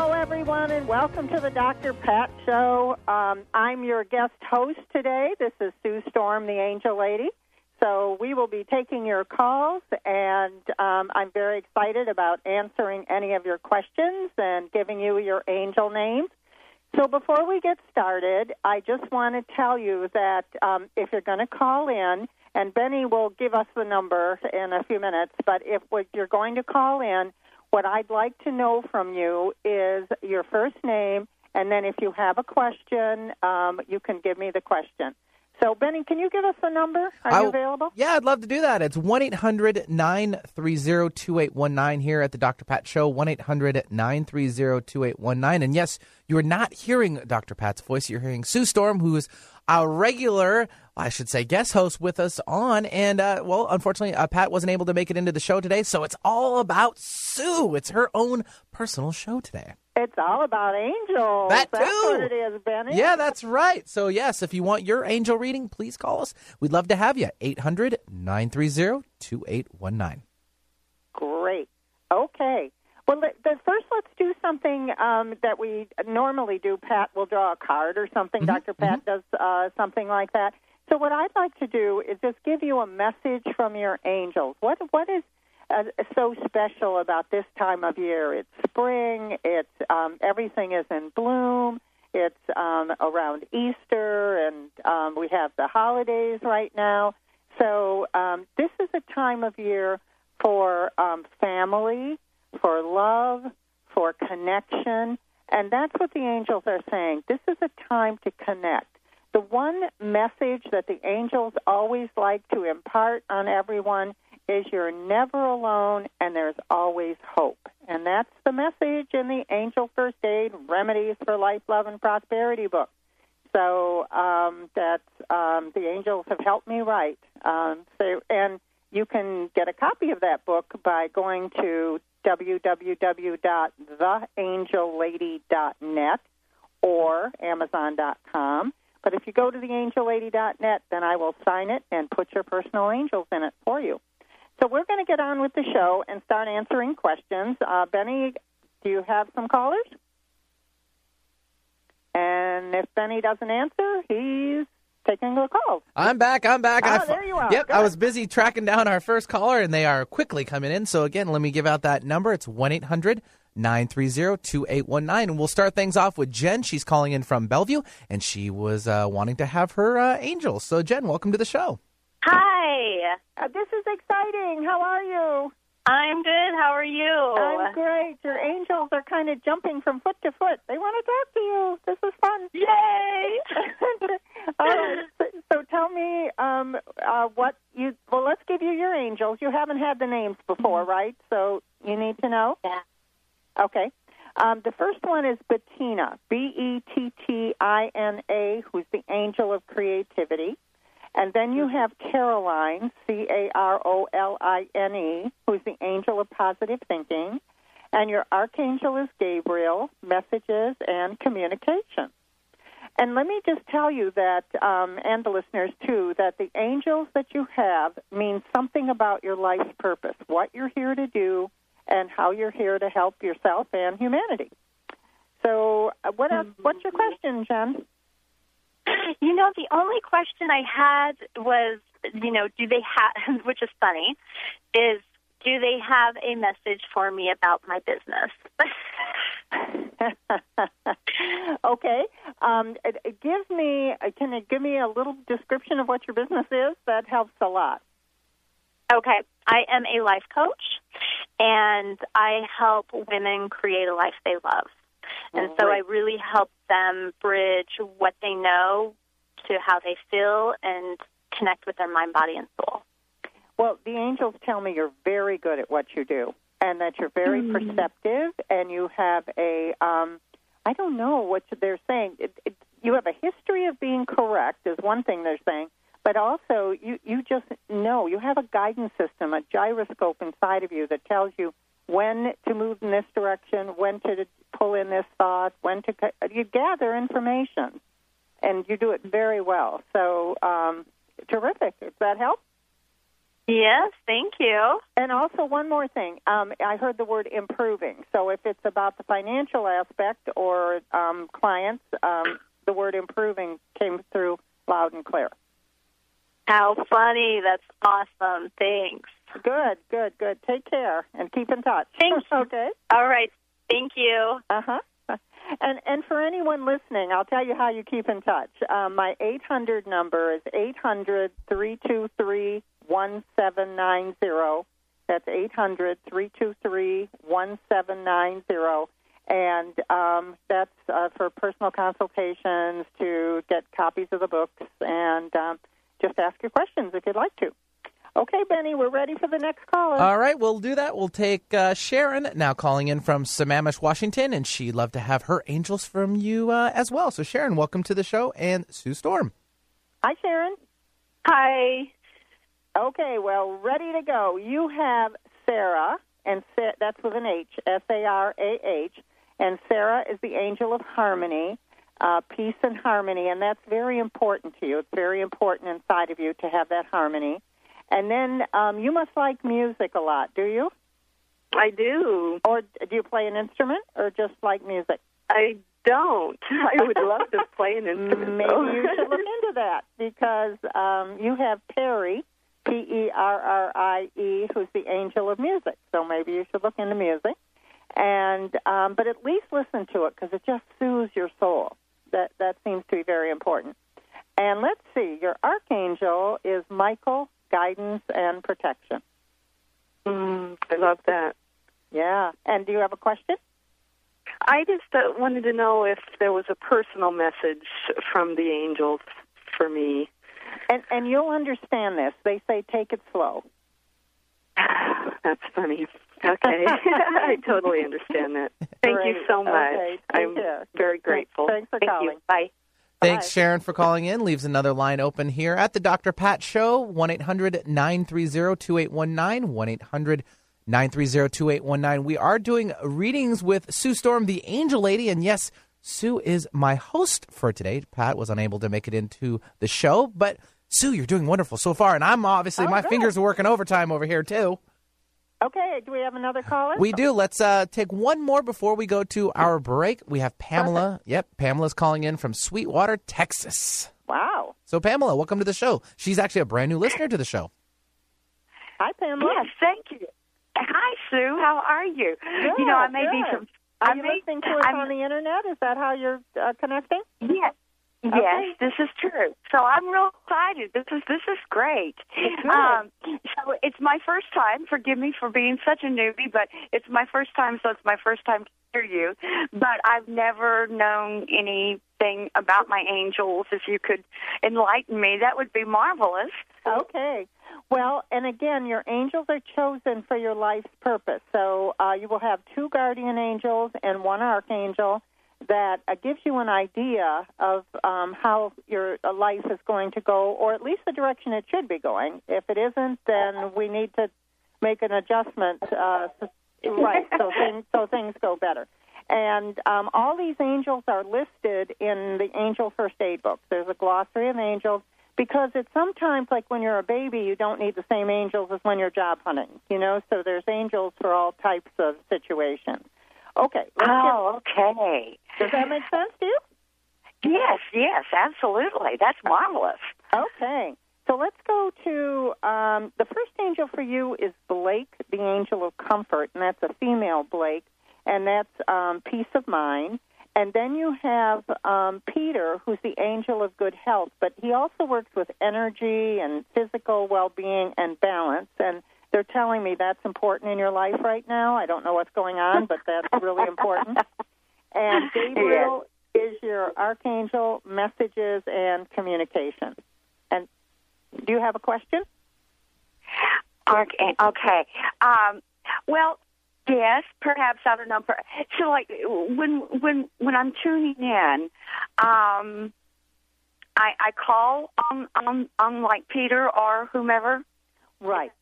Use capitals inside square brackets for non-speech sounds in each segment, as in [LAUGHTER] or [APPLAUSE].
Hello, everyone, and welcome to the Dr. Pat Show. Um, I'm your guest host today. This is Sue Storm, the Angel Lady. So we will be taking your calls, and um, I'm very excited about answering any of your questions and giving you your angel names. So before we get started, I just want to tell you that um, if you're going to call in, and Benny will give us the number in a few minutes, but if you're going to call in, what I'd like to know from you is your first name, and then if you have a question, um, you can give me the question. So, Benny, can you give us a number? Are I, you available? Yeah, I'd love to do that. It's 1 800 930 2819 here at the Dr. Pat Show. 1 800 930 2819. And yes, you're not hearing Dr. Pat's voice. You're hearing Sue Storm, who is a regular I should say, guest host with us on. And, uh, well, unfortunately, uh, Pat wasn't able to make it into the show today. So it's all about Sue. It's her own personal show today. It's all about angels. That too. That's what it is, Benny. Yeah, that's right. So, yes, if you want your angel reading, please call us. We'd love to have you. 800 930 2819. Great. Okay. Well, the, first, let's do something um, that we normally do. Pat will draw a card or something. Mm-hmm. Dr. Pat mm-hmm. does uh, something like that. So what I'd like to do is just give you a message from your angels. What what is uh, so special about this time of year? It's spring. It's um, everything is in bloom. It's um, around Easter, and um, we have the holidays right now. So um, this is a time of year for um, family, for love, for connection, and that's what the angels are saying. This is a time to connect. The one message that the angels always like to impart on everyone is you're never alone and there's always hope. And that's the message in the Angel First Aid Remedies for Life, Love, and Prosperity book. So um, um, the angels have helped me write. Um, so, and you can get a copy of that book by going to www.theangellady.net or Amazon.com. But if you go to theangellady.net, then I will sign it and put your personal angels in it for you. So we're going to get on with the show and start answering questions. Uh, Benny, do you have some callers? And if Benny doesn't answer, he's taking the call. I'm back. I'm back. Oh, there you are. Yep, Good. I was busy tracking down our first caller, and they are quickly coming in. So again, let me give out that number. It's one eight hundred 930-2819 and we'll start things off with jen she's calling in from bellevue and she was uh, wanting to have her uh, angels so jen welcome to the show hi uh, this is exciting how are you i'm good. How are you? I'm great. Your angels are kind of jumping from foot to foot. They want to talk to you. This is fun. Yay! [LAUGHS] All right. So, so tell me um, uh, what you well let's give you your angels. You haven't had the names before mm-hmm. right? So you need to know? Yeah. Okay. Um, the first one is Bettina, B E T T I N A, who's the angel of creativity. And then you have Caroline, C A R O L I N E, who's the angel of positive thinking. And your archangel is Gabriel, messages and communication. And let me just tell you that, um, and the listeners too, that the angels that you have mean something about your life's purpose, what you're here to do, and how you're here to help yourself and humanity. So, uh, what else, what's your question, Jen? [LAUGHS] You know, the only question I had was, you know, do they have, [LAUGHS] which is funny, is do they have a message for me about my business? [LAUGHS] okay. Um, give me, can you give me a little description of what your business is? That helps a lot. Okay. I am a life coach and I help women create a life they love. And so I really help them bridge what they know to how they feel and connect with their mind, body, and soul. Well, the angels tell me you're very good at what you do, and that you're very Mm. perceptive, and you have a, um, I don't know what they're saying. It, it, you have a history of being correct, is one thing they're saying, but also you, you just know. You have a guidance system, a gyroscope inside of you that tells you when to move in this direction, when to pull in this thought, when to. You gather information, and you do it very well. So, um, terrific. Does that help? Yes, thank you. And also, one more thing. Um, I heard the word improving. So, if it's about the financial aspect or um, clients, um, the word improving came through loud and clear. How funny. That's awesome. Thanks. Good, good, good. Take care and keep in touch. Thanks. [LAUGHS] okay. All right. Thank you. Uh huh. [LAUGHS] And and for anyone listening, I'll tell you how you keep in touch. Um, my 800 number is 800 323 1790. That's 800 323 1790. And um, that's uh, for personal consultations to get copies of the books and um, just ask your questions if you'd like to. Okay, Benny, we're ready for the next caller. All right, we'll do that. We'll take uh, Sharon now calling in from Sammamish, Washington, and she'd love to have her angels from you uh, as well. So, Sharon, welcome to the show, and Sue Storm. Hi, Sharon. Hi. Okay, well, ready to go. You have Sarah, and Sa- that's with an H, S A R A H, and Sarah is the angel of harmony, uh, peace and harmony, and that's very important to you. It's very important inside of you to have that harmony. And then um, you must like music a lot, do you? I do. Or do you play an instrument, or just like music? I don't. [LAUGHS] I would love to play an instrument. Maybe though. you should look into that because um, you have Perrie, P E R R I E, who's the angel of music. So maybe you should look into music, and um, but at least listen to it because it just soothes your soul. That that seems to be very important. And let's see, your archangel is Michael, guidance and protection. Mm, I love that. Yeah. And do you have a question? I just uh, wanted to know if there was a personal message from the angels for me. And and you'll understand this. They say take it slow. [SIGHS] That's funny. Okay. [LAUGHS] I totally understand that. Thank you so much. Okay, I'm very grateful. Thanks for Thank calling. You. Bye. Thanks, Bye. Sharon, for calling in. Leaves another line open here at the Dr. Pat Show, 1 800 930 2819. 1 800 930 2819. We are doing readings with Sue Storm, the angel lady. And yes, Sue is my host for today. Pat was unable to make it into the show, but Sue, you're doing wonderful so far. And I'm obviously, Oh, my good. fingers are working overtime over here, too. Okay. Do we have another caller? We do. Let's uh, take one more before we go to our break. We have Pamela. Yep, Pamela's calling in from Sweetwater, Texas. Wow. So, Pamela, welcome to the show. She's actually a brand new listener to the show. Hi, Pamela. Yes, thank you. Hi, Sue. How are you? Good, you know, I may be good. from. Are I you may, listening to us I'm, on the internet? Is that how you're uh, connecting? Yes. Okay. Yes, this is true. So I'm real excited. This is this is great. Um, so it's my first time. Forgive me for being such a newbie, but it's my first time, so it's my first time to hear you. But I've never known anything about my angels. If you could enlighten me, that would be marvelous. Okay. Well, and again, your angels are chosen for your life's purpose. So uh, you will have two guardian angels and one archangel that uh, gives you an idea of um, how your uh, life is going to go, or at least the direction it should be going. If it isn't, then we need to make an adjustment. Uh, right. So things so things go better. And um, all these angels are listed in the Angel First Aid book. There's a glossary of angels because it's sometimes like when you're a baby, you don't need the same angels as when you're job hunting. You know, so there's angels for all types of situations. Okay. Oh, okay. does that make sense to you? Yes, yes, absolutely. That's marvelous. Okay. So let's go to um, the first angel for you is Blake, the angel of comfort, and that's a female Blake, and that's um, peace of mind. And then you have um, Peter, who's the angel of good health, but he also works with energy and physical well-being and balance. And they're telling me that's important in your life right now. I don't know what's going on, but that's really important. [LAUGHS] And Gabriel is your archangel, messages, and communication. And do you have a question? Okay. Okay. Um, well, yes, perhaps I don't know. So, like when when when I'm tuning in, um, I I call on on on like Peter or whomever. Right.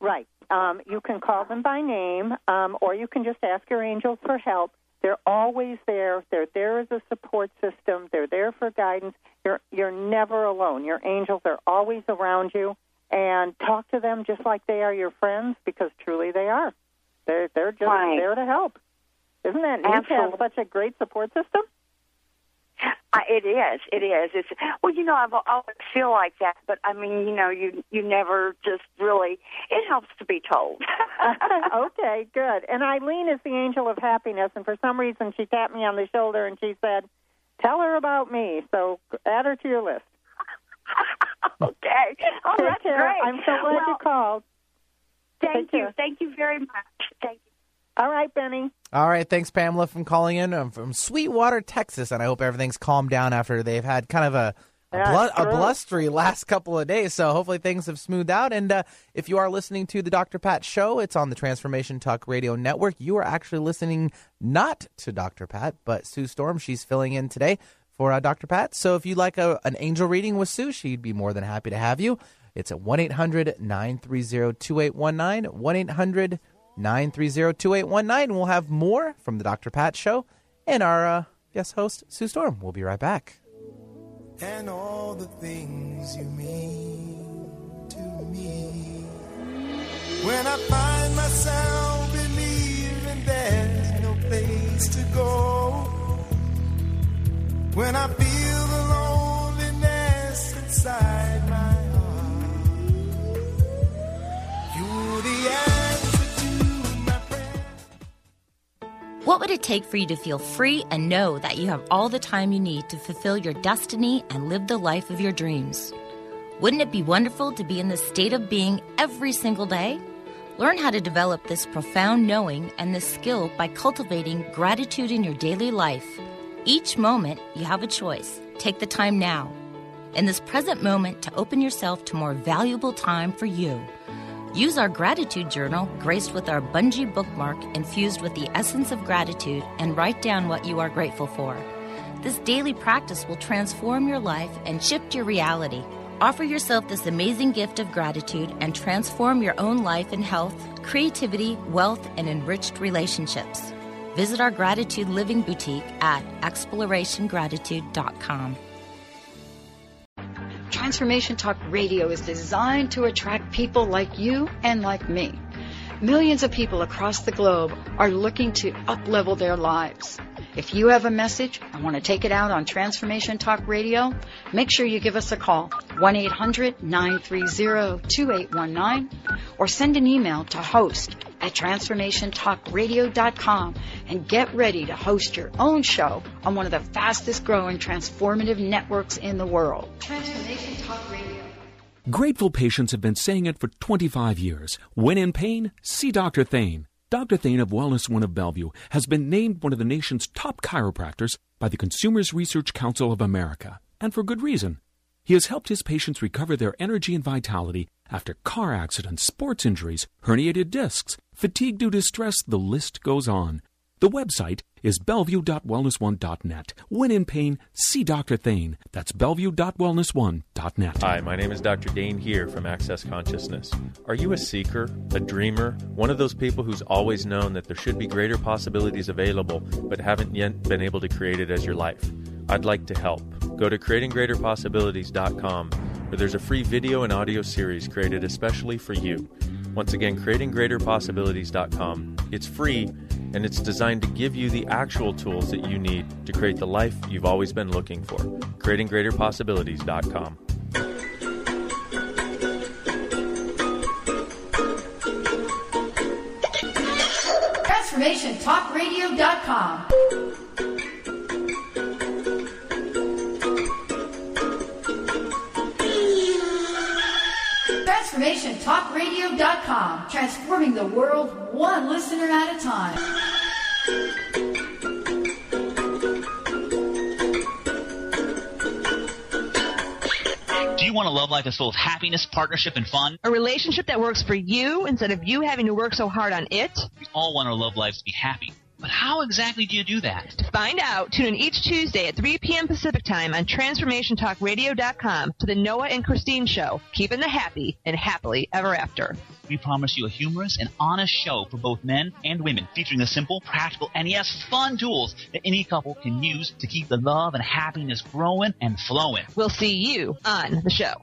Right. Um, you can call them by name, um, or you can just ask your angels for help. They're always there. They're there as a support system. They're there for guidance. You're you're never alone. Your angels are always around you, and talk to them just like they are your friends, because truly they are. They're they're just right. there to help. Isn't that neat to have such a great support system? [LAUGHS] Uh, it is. It is. It's well, you know, I've always feel like that, but I mean, you know, you you never just really. It helps to be told. [LAUGHS] okay, good. And Eileen is the angel of happiness, and for some reason, she tapped me on the shoulder and she said, "Tell her about me." So add her to your list. [LAUGHS] okay. Oh, Take that's care. great. I'm so glad well, you called. Thank Take you. care. Thank you very much. Thank you. All right, Benny. All right, thanks, Pamela, from calling in. I'm from Sweetwater, Texas, and I hope everything's calmed down after they've had kind of a a, blu- a blustery last couple of days. So hopefully things have smoothed out. And uh, if you are listening to the Dr. Pat Show, it's on the Transformation Talk Radio Network. You are actually listening not to Dr. Pat, but Sue Storm. She's filling in today for uh, Dr. Pat. So if you'd like a, an angel reading with Sue, she'd be more than happy to have you. It's at 1 800 930 2819. 1 800 930 2819. We'll have more from the Dr. Pat Show and our uh, guest host, Sue Storm. We'll be right back. and all the things you mean to me. When I find myself believing there's no place to go, when I feel the loneliness inside my heart, you're the answer What would it take for you to feel free and know that you have all the time you need to fulfill your destiny and live the life of your dreams? Wouldn't it be wonderful to be in this state of being every single day? Learn how to develop this profound knowing and this skill by cultivating gratitude in your daily life. Each moment, you have a choice. Take the time now. In this present moment, to open yourself to more valuable time for you. Use our gratitude journal, graced with our bungee bookmark infused with the essence of gratitude, and write down what you are grateful for. This daily practice will transform your life and shift your reality. Offer yourself this amazing gift of gratitude and transform your own life in health, creativity, wealth, and enriched relationships. Visit our Gratitude Living Boutique at explorationgratitude.com. Transformation Talk Radio is designed to attract people like you and like me. Millions of people across the globe are looking to uplevel their lives. If you have a message and want to take it out on Transformation Talk Radio, make sure you give us a call 1-800-930-2819 or send an email to host at transformationtalkradio.com and get ready to host your own show on one of the fastest growing transformative networks in the world. Transformation Talk Radio. Grateful patients have been saying it for 25 years. When in pain, see Dr. Thane. Dr. Thane of Wellness One of Bellevue has been named one of the nation's top chiropractors by the Consumers Research Council of America, and for good reason. He has helped his patients recover their energy and vitality after car accidents, sports injuries, herniated discs, fatigue due to stress, the list goes on. The website is bellevue.wellness1.net. When in pain, see Dr. Thane. That's bellevue.wellness1.net. Hi, my name is Dr. Dain Heer from Access Consciousness. Are you a seeker, a dreamer, one of those people who's always known that there should be greater possibilities available but haven't yet been able to create it as your life? I'd like to help. Go to creatinggreaterpossibilities.com where there's a free video and audio series created especially for you. Once again, creatinggreaterpossibilities.com. It's free and it's designed to give you the actual tools that you need to create the life you've always been looking for. creatinggreaterpossibilities.com. TransformationTalkRadio.com. TransformationTalkRadio.com, transforming the world one listener at a time. Do you want a love life that's full of happiness, partnership, and fun? A relationship that works for you instead of you having to work so hard on it? We all want our love lives to be happy. But how exactly do you do that? To find out, tune in each Tuesday at 3 p.m. Pacific Time on TransformationTalkRadio.com to the Noah and Christine Show, keeping the happy and happily ever after. We promise you a humorous and honest show for both men and women, featuring the simple, practical, and yes, fun tools that any couple can use to keep the love and happiness growing and flowing. We'll see you on the show.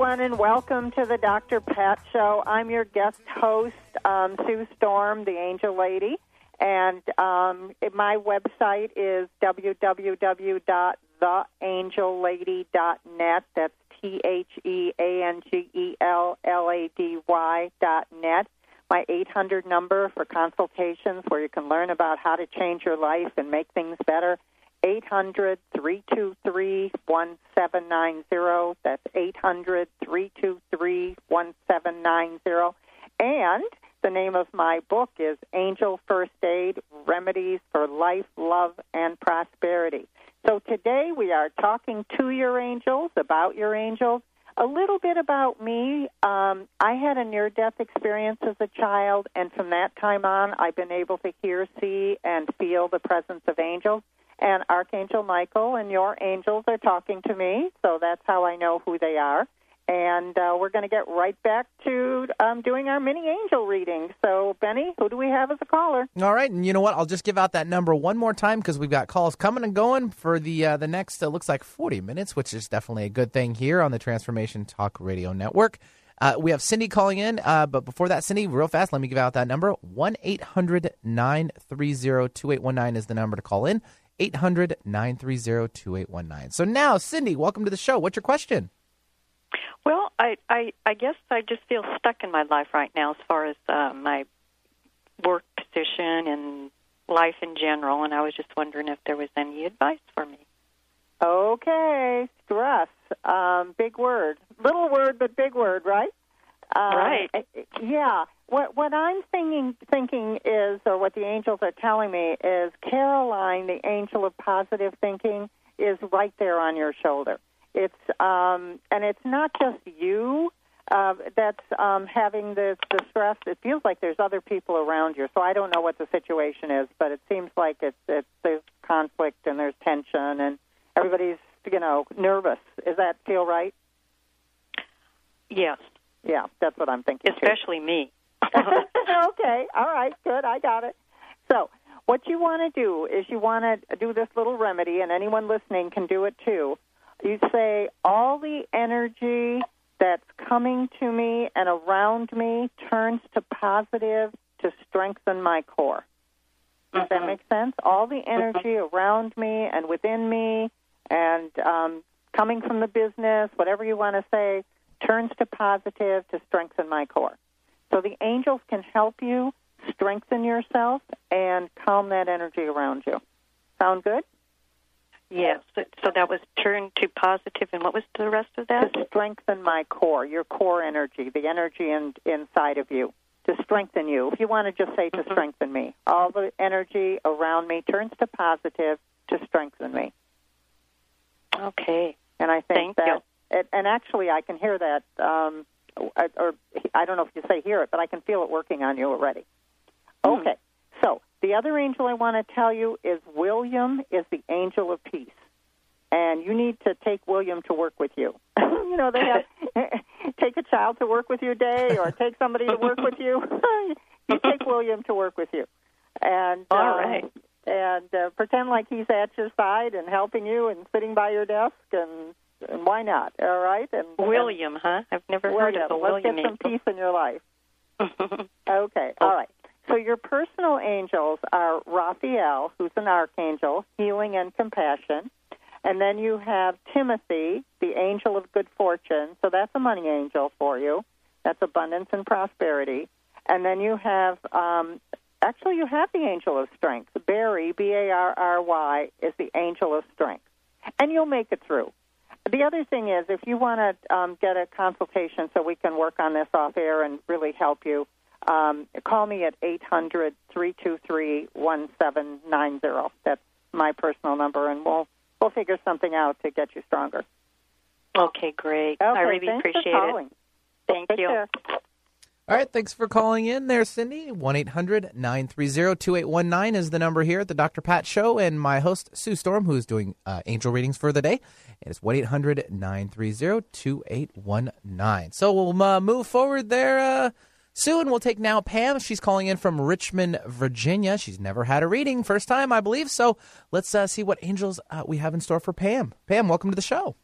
Everyone, and welcome to the Dr. Pat Show. I'm your guest host, um, Sue Storm, the Angel Lady, and um, my website is www.theangellady.net. That's T H E A N G E L L A D Y dot net. My 800 number for consultations where you can learn about how to change your life and make things better. 800 323 1790. That's 800 323 And the name of my book is Angel First Aid Remedies for Life, Love, and Prosperity. So today we are talking to your angels, about your angels. A little bit about me. Um, I had a near death experience as a child, and from that time on, I've been able to hear, see, and feel the presence of angels and Archangel Michael and your angels are talking to me, so that's how I know who they are. And uh, we're going to get right back to um, doing our mini angel reading. So, Benny, who do we have as a caller? All right, and you know what? I'll just give out that number one more time because we've got calls coming and going for the uh, the next. Uh, looks like forty minutes, which is definitely a good thing here on the Transformation Talk Radio Network. Uh, we have Cindy calling in, uh, but before that, Cindy, real fast, let me give out that number. 1 800 930 2819 is the number to call in. 800 930 2819. So now, Cindy, welcome to the show. What's your question? Well, I, I I guess I just feel stuck in my life right now as far as uh, my work position and life in general, and I was just wondering if there was any advice for me. Okay, stress. Um, big word. Little word, but big word, right? Um, Right. Yeah. What what I'm thinking thinking is, or what the angels are telling me is, Caroline, the angel of positive thinking, is right there on your shoulder. It's um, and it's not just you uh, that's um, having this the stress. It feels like there's other people around you. So I don't know what the situation is, but it seems like it's it's there's conflict and there's tension and everybody's you know nervous. Does that feel right? Yes, Yeah, that's what I'm thinking. too. especially me. [LAUGHS] okay, all right, good, I got it. So, what you want to do is you want to do this little remedy, and anyone listening can do it too. You say, All the energy that's coming to me and around me turns to positive to strengthen my core. Does that make sense? All the energy around me and within me and um, coming from the business, whatever you want to say, turns to positive to strengthen my core. So the angels can help you strengthen yourself and calm that energy around you. Sound good? Yes. So, that was turned to positive, and what was the rest of that? To strengthen my core, your core energy, the energy in, inside of you, to strengthen you. If you want to just say to mm-hmm. strengthen me, all the energy around me turns to positive to strengthen me. Okay. And I think Thank that, you. It, and actually, I can hear that, um, or- or I don't know if you say hear it, but I can feel it working on you already. Okay. So the other angel I want to tell you is William is the angel of peace, and you need to take William to work with you. [LAUGHS] you know, they have [LAUGHS] take a child to work with you day, or take somebody to work with you. [LAUGHS] you take William to work with you, and All um, right. and uh, pretend like he's at your side and helping you and sitting by your desk and. And why not? All right. And William, huh? I've never heard William, of a let's William get some angel. peace in your life. [LAUGHS] Okay. All right. So your personal angels are Raphael, who's an archangel, healing and compassion. And then you have Timothy, the angel of good fortune. So that's a money angel for you. That's abundance and prosperity. And then you have, um, actually, you have the angel of strength. Barry, B A R R Y, is the angel of strength. And you'll make it through. The other thing is, if you want to um, get a consultation so we can work on this off air and really help you, um, call me at eight hundred three two three one seven nine zero. That's my personal number, and we'll we'll figure something out to get you stronger. Okay, great. Okay, I really appreciate it. Thank Take you. care. All right, thanks for calling in there, Cindy. 1 800 930 2819 is the number here at the Dr. Pat Show. And my host, Sue Storm, who is doing uh, angel readings for the day, is 1 800 930 2819. So we'll uh, move forward there, uh, Sue, and we'll take now Pam. She's calling in from Richmond, Virginia. She's never had a reading, first time, I believe. So let's uh, see what angels uh, we have in store for Pam. Pam, welcome to the show.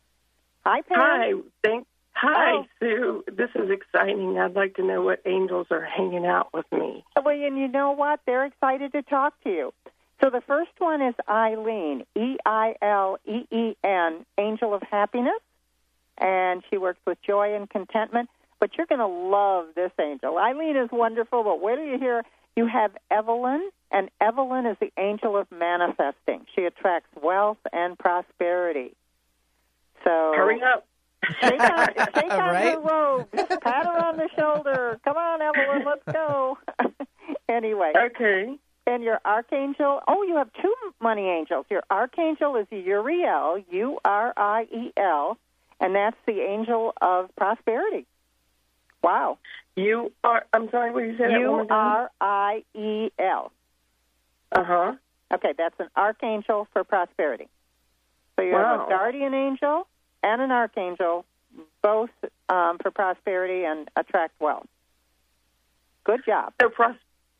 Hi, Pam. Hi, thank. Hi, Oh. Sue. This is exciting. I'd like to know what angels are hanging out with me. Well, and you know what? They're excited to talk to you. So the first one is Eileen, E I L E E N, angel of happiness, and she works with joy and contentment. But you're going to love this angel. Eileen is wonderful, but where do you hear? You have Evelyn, and Evelyn is the angel of manifesting. She attracts wealth and prosperity. So Hurry up. Shake on, shake on Right? her robe. Pat her on the shoulder. Come on, Evelyn, let's go. [LAUGHS] anyway. Okay. And your archangel, oh, you have two money angels. Your archangel is Uriel, U R I E L, and that's the angel of prosperity. Wow. You are. I'm sorry. What you said? U R I E L. Uh huh. Okay, that's an archangel for prosperity. So you have a guardian angel and an archangel, both um, for prosperity and attract wealth. Good job. So, pros-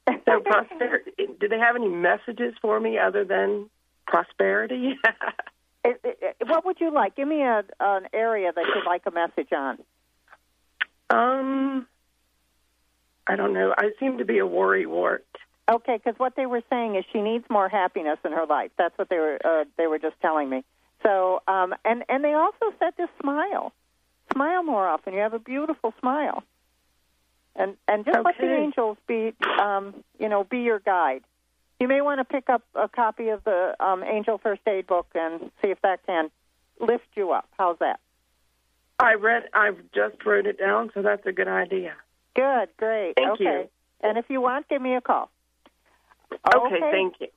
so prosperity. Do they have any messages for me other than prosperity? [LAUGHS] It- it- what would you like? Give me a, an area that you'd like a message on. um, I don't know. I seem to be a worry wart. Okay, because what they were saying is she needs more happiness in her life. That's what they were uh, they were just telling me. So, um, and and they also said to smile, smile more often. You have a beautiful smile, and and just let the angels be, um, you know, be your guide. You may want to pick up a copy of the um, Angel First Aid book and see if that can lift you up. How's that? I read. I've just wrote it down, so that's a good idea. Good, great. Thank okay. you. And if you want, give me a call. Okay, thank you.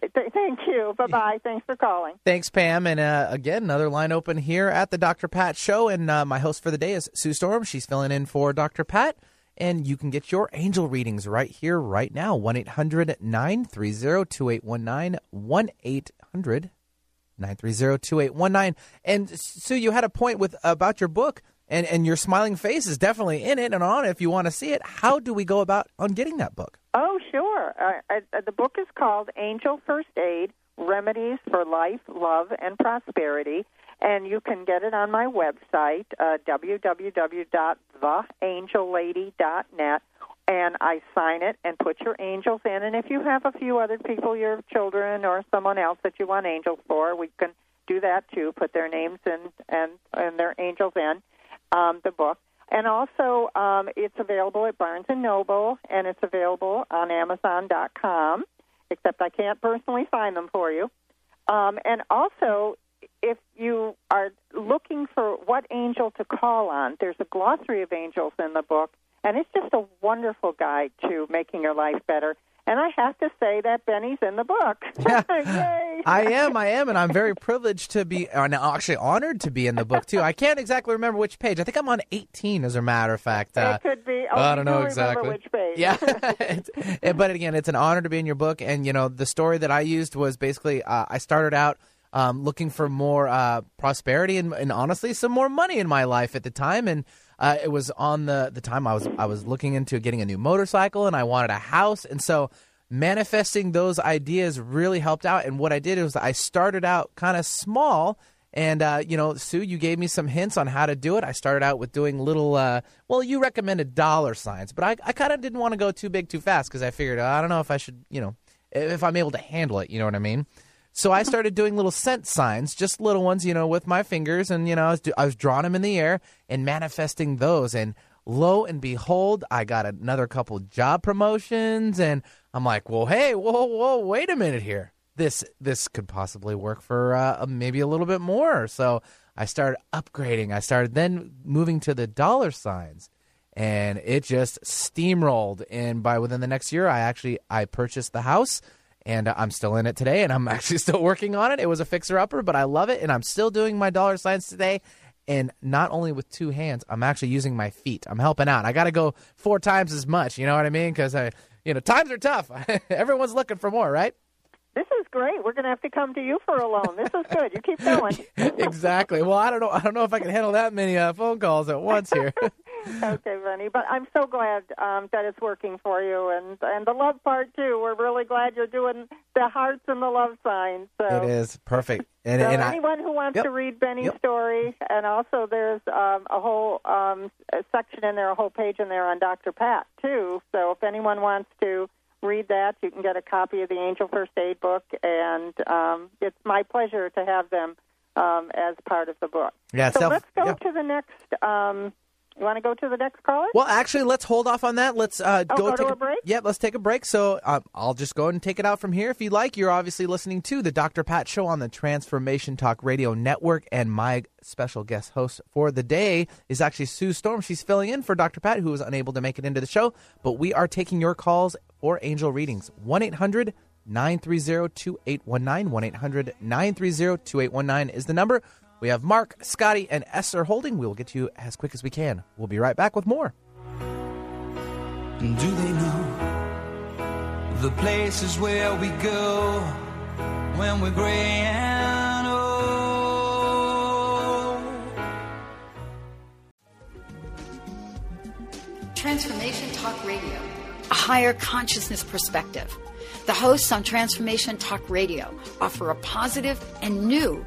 Th- thank you. Bye bye. Thanks for calling. Thanks, Pam. And uh, again, another line open here at the Dr. Pat Show. And uh, my host for the day is Sue Storm. She's filling in for Dr. Pat. And you can get your angel readings right here, right now. 1 800 930 2819. 1 800 930 2819. And Sue, you had a point with about your book, and, and your smiling face is definitely in it and on it if you want to see it. How do we go about on getting that book? Oh, sure. Uh, uh, the book is called Angel First Aid Remedies for Life, Love, and Prosperity. And you can get it on my website, uh, www.theangellady.net. And I sign it and put your angels in. And if you have a few other people, your children or someone else that you want angels for, we can do that too. Put their names in and, and their angels in um, the book. And also, um, it's available at Barnes and Noble, and it's available on Amazon.com. Except I can't personally find them for you. Um, and also, if you are looking for what angel to call on, there's a glossary of angels in the book, and it's just a wonderful guide to making your life better. And I have to say that Benny's in the book. [LAUGHS] Yay! [LAUGHS] I am, I am, and I'm very privileged to be, and actually honored to be in the book too. I can't exactly remember which page. I think I'm on 18, as a matter of fact. Uh, it could be. Oh, I don't know exactly. which page. Yeah, [LAUGHS] eh, but again, it's an honor to be in your book. And you know, the story that I used was basically uh, I started out um, looking for more uh, prosperity and, and honestly some more money in my life at the time, and uh, it was on the the time I was I was looking into getting a new motorcycle and I wanted a house, and so manifesting those ideas really helped out. And what I did was I started out kind of small And uh, you know, Sue, you gave me some hints on how to do it. I started out with doing little. Uh, well, you recommended dollar signs, but I, I kind of didn't want to go too big too fast because I figured I don't know if I should, you know, if I'm able to handle it. You know what I mean? So I started doing little scent signs, just little ones, you know, with my fingers, and you know, I was, I was drawing them in the air and manifesting those. And lo and behold, I got another couple job promotions, and I'm like, well, hey, whoa, whoa, wait a minute here this this could possibly work for uh, maybe a little bit more. So I started upgrading. I started then moving to the dollar signs, and it just steamrolled. And by within the next year, I actually I purchased the house, and I'm still in it today, and I'm [LAUGHS] actually still working on it. It was a fixer upper, but I love it, and I'm still doing my dollar signs today. And not only with two hands, I'm actually using my feet. I'm helping out. I got to go four times as much. You know what I mean? Because I, you know, times are tough. [LAUGHS] Everyone's looking for more, right? This is great. We're going to have to come to you for a loan. This is good. You keep going. [LAUGHS] exactly. Well, I don't know. I don't know if I can handle that many uh, phone calls at once here. [LAUGHS] okay, Benny. But I'm so glad um, that it's working for you, and and the love part too. We're really glad you're doing the hearts and the love signs. So. It is perfect. And, so and anyone I, who wants yep, to read Benny's yep. story, and also there's um, a whole um, a section in there, a whole page in there on Dr. Pat too. So if anyone wants to read that. You can get a copy of the Angel First Aid book, and um, it's my pleasure to have them um, as part of the book. Yeah, so self, let's go yeah. to the next. Um, you want to go to the next caller? Well, actually, let's hold off on that. Let's uh, oh, go, go take to a break. Yep, let's take a break. So um, I'll just go ahead and take it out from here if you'd like. You're obviously listening to the Dr. Pat Show on the Transformation Talk Radio Network, and my special guest host for the day is actually Sue Storm. She's filling in for Dr. Pat, who was unable to make it into the show. But we are taking your calls for angel readings. 1 800 930 2819. 1 800 930 2819 is the number. We have Mark, Scotty, and Esther holding. We will get to you as quick as we can. We'll be right back with more. Do they know the places where we go when we're gray and old? Oh. Transformation Talk Radio, a higher consciousness perspective. The hosts on Transformation Talk Radio offer a positive and new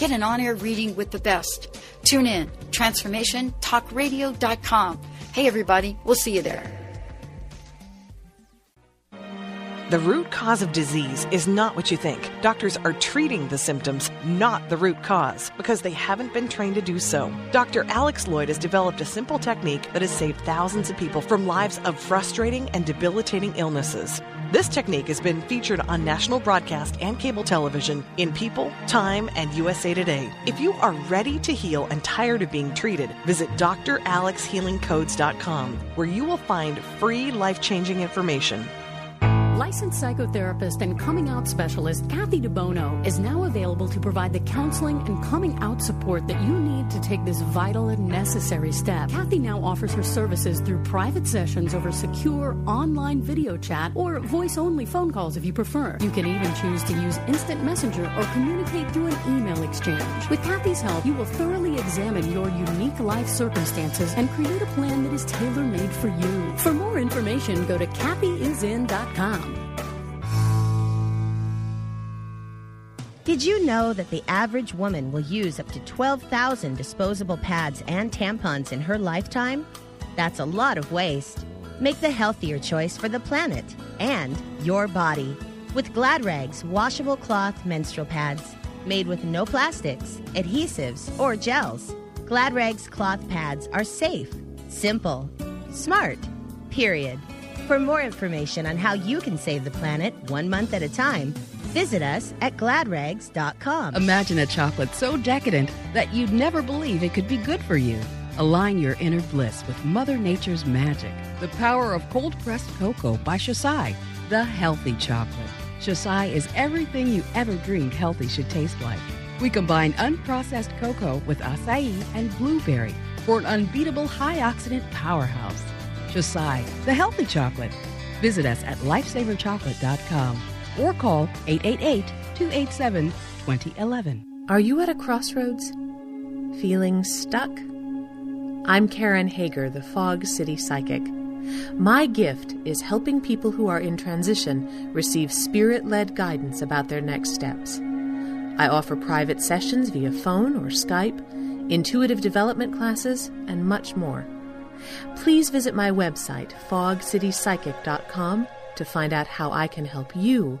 Get an on air reading with the best. Tune in, transformationtalkradio.com. Hey, everybody, we'll see you there. The root cause of disease is not what you think. Doctors are treating the symptoms, not the root cause, because they haven't been trained to do so. Dr. Alex Loyd has developed a simple technique that has saved thousands of people from lives of frustrating and debilitating illnesses. This technique has been featured on national broadcast and cable television in People, Time, and USA Today. If you are ready to heal and tired of being treated, visit dralexhealingcodes.com, where you will find free life changing information. Licensed psychotherapist and coming out specialist Kathy DeBono is now available to provide the counseling and coming out support that you need to take this vital and necessary step. Kathy now offers her services through private sessions over secure online video chat or voice only phone calls if you prefer. You can even choose to use instant messenger or communicate through an email exchange. With Kathy's help, you will thoroughly examine your unique life circumstances and create a plan that is tailor made for you. For more information, go to kathyisin.com. Did you know that the average woman will use up to 12,000 disposable pads and tampons in her lifetime? That's a lot of waste. Make the healthier choice for the planet and your body with Glad Rags washable cloth menstrual pads made with no plastics, adhesives, or gels. Glad Rags cloth pads are safe, simple, smart, period. For more information on how you can save the planet one month at a time, visit us at gladrags.com. Imagine a chocolate so decadent that you'd never believe it could be good for you. Align your inner bliss with Mother Nature's magic. The power of cold pressed cocoa by Xocai, the healthy chocolate. Xocai is everything you ever dreamed healthy should taste like. We combine unprocessed cocoa with acai and blueberry for an unbeatable high oxidant powerhouse. Xocai, the healthy chocolate. Visit us at lifesaverchocolate.com or call 888 287 2011. Are you at a crossroads? Feeling stuck? I'm Karen Hager, the Fog City Psychic. My gift is helping people who are in transition receive spirit led guidance about their next steps. I offer private sessions via phone or Skype, intuitive development classes, and much more. Please visit my website, fogcitypsychic.com, to find out how I can help you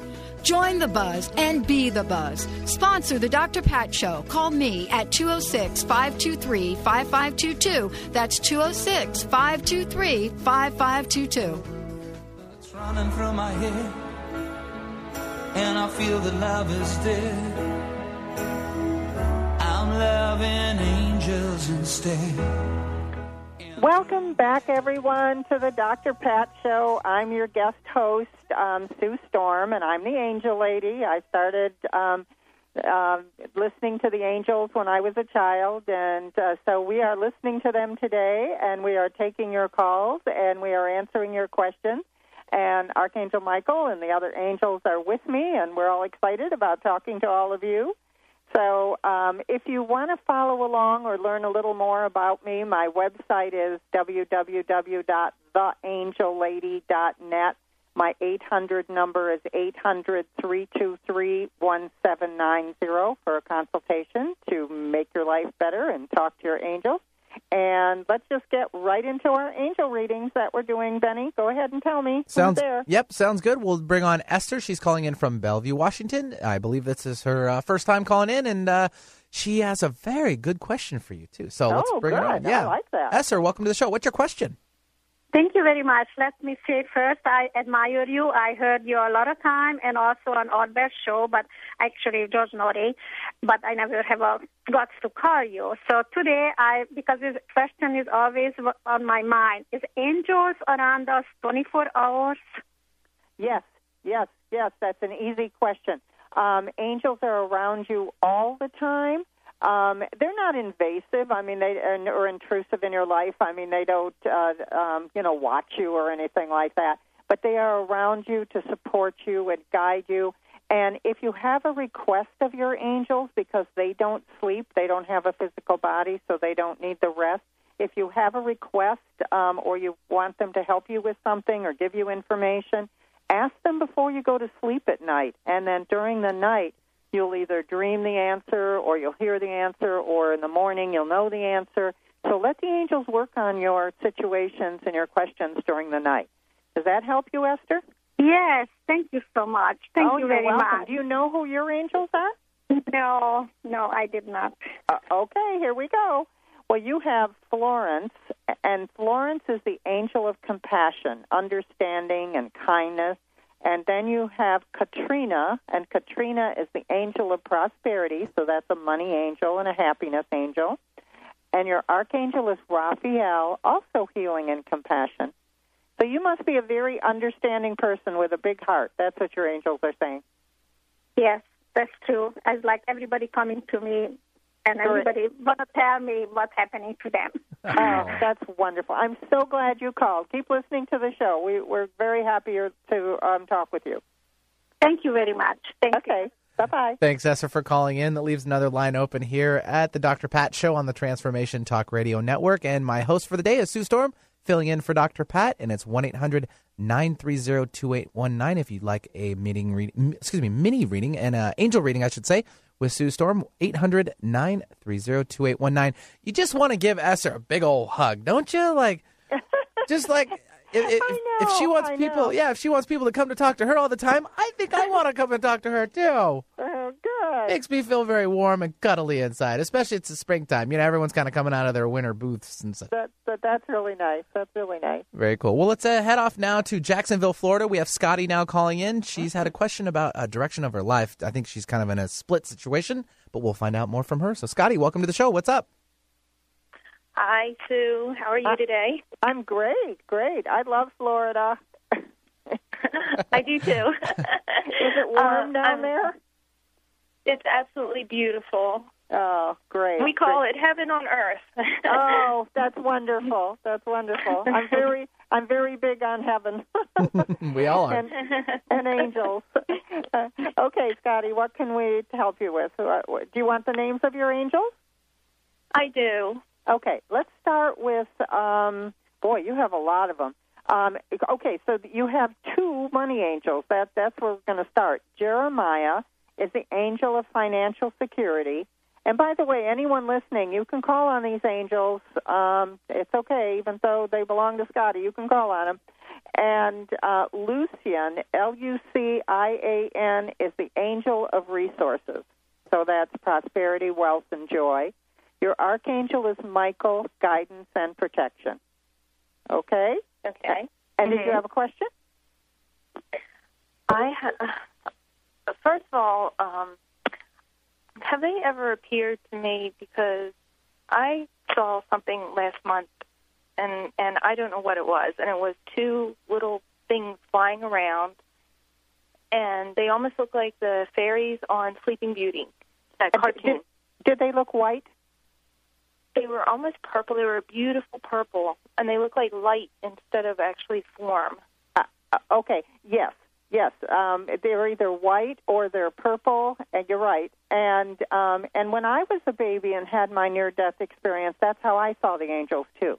Join the buzz and be the buzz. Sponsor the Dr. Pat Show. Call me at 206 523 5522. That's 206 523 5522. It's running my head, and I feel that love is dead. I'm loving angels instead. Welcome back, everyone, to the Dr. Pat Show. I'm your guest host, um, Sue Storm, and I'm the Angel Lady. I started um, uh, listening to the angels when I was a child, and uh, so we are listening to them today, and we are taking your calls, and we are answering your questions. And Archangel Michael and the other angels are with me, and we're all excited about talking to all of you. So, um, if you want to follow along or learn a little more about me, my website is www.theangellady.net. My 800 number is 800 323 1790 for a consultation to make your life better and talk to your angels. And let's just get right into our angel readings that we're doing, Benny. Go ahead and tell me. Sounds there. yep, sounds good. We'll bring on Esther. She's calling in from Bellevue, Washington. I believe this is her uh, first time calling in, and uh, she has a very good question for you too. So let's Oh, bring her on. good. I Yeah, like that. Esther, welcome to the show. What's your question? Thank you very much. Let me say first, I admire you. I heard you a lot of time and also on Odd show, but actually George Noory, but I never have a guts to call you. So today, I because this question is always on my mind. Is angels around us 24 hours? Yes, yes, yes. That's an easy question. Um, angels are around you all the time. Um, they're not invasive. I mean, they or, or intrusive in your life. I mean, they don't, uh, um, you know, watch you or anything like that. But they are around you to support you and guide you. And if you have a request of your angels, because they don't sleep, they don't have a physical body, so they don't need the rest. If you have a request um, or you want them to help you with something or give you information, ask them before you go to sleep at night. And then during the night, you'll either dream the answer or you'll hear the answer, or in the morning, you'll know the answer. So let the angels work on your situations and your questions during the night. Does that help you, Esther? Yes. Thank you so much. Thank oh, you very welcome. much. Do you know who your angels are? No, no, I did not. Uh, okay, here we go. Well, you have Florence, and Florence is the angel of compassion, understanding, and kindness. And then you have Katrina, and Katrina is the angel of prosperity, so that's a money angel and a happiness angel. And your archangel is Raphael, also healing and compassion. So you must be a very understanding person with a big heart. That's what your angels are saying. Yes, that's true. As like everybody coming to me and Good. everybody want to tell me what's happening to them. [LAUGHS] Oh, that's wonderful. I'm so glad you called. Keep listening to the show. We, we're very happy to um, talk with you. Thank you very much. Thank okay. Bye bye. Thanks, Esther, for calling in. That leaves another line open here at the Dr. Pat Show on the Transformation Talk Radio Network. And my host for the day is Sue Storm, filling in for Dr. Pat. And it's 1 800 930 2819 if you'd like a meeting reading, excuse me, mini reading and uh, angel reading, I should say, with Sue Storm. 800 930 2819. You just want to give Esther a big old hug, don't you? Like, [LAUGHS] just like. If, if, if she wants I people, know. yeah, if she wants people to come to talk to her all the time, I think I want to come and talk to her too. Oh, good. Makes me feel very warm and cuddly inside, especially it's the springtime. You know, everyone's kind of coming out of their winter booths and stuff. That, that that's really nice. That's really nice. Very cool. Well, let's uh, head off now to Jacksonville, Florida. We have Scotty now calling in. She's had a question about a direction of her life. I think she's kind of in a split situation, but we'll find out more from her. So, Scotty, welcome to the show. What's up? Hi, Sue. How are you today? I'm great, great. I love Florida. [LAUGHS] I do too. [LAUGHS] Is it warm down um, there? It's absolutely beautiful. Oh, great. We call great. it heaven on earth. [LAUGHS] oh, that's wonderful. That's wonderful. I'm very, I'm very big on heaven we all are. and, and angels. Uh, okay, Scotty, what can we help you with? Uh, Do you want the names of your angels? I do. Okay, let's start with. Um, boy, you have a lot of them. Um, okay, so you have two money angels. That that's where we're going to start. Jeremiah is the angel of financial security. And by the way, anyone listening, you can call on these angels. Um, it's okay, even though they belong to Scotty. You can call on them. And uh, Lucian, L U C I A N, is the angel of resources. So that's prosperity, wealth, and joy. Your archangel is Michael, guidance and protection. Okay? Okay. And did you Mhm. have a question? I ha- first of all, um, have they ever appeared to me? Because I saw something last month, and and I don't know what it was, and it was two little things flying around, and they almost look like the fairies on Sleeping Beauty, that cartoon. Did, did they look white? They were almost purple. They were a beautiful purple, and they look like light instead of actually form. Uh, uh, okay. Yes. Yes. Um, they're either white or they're purple. And you're right. And um, and when I was a baby and had my near-death experience, that's how I saw the angels too.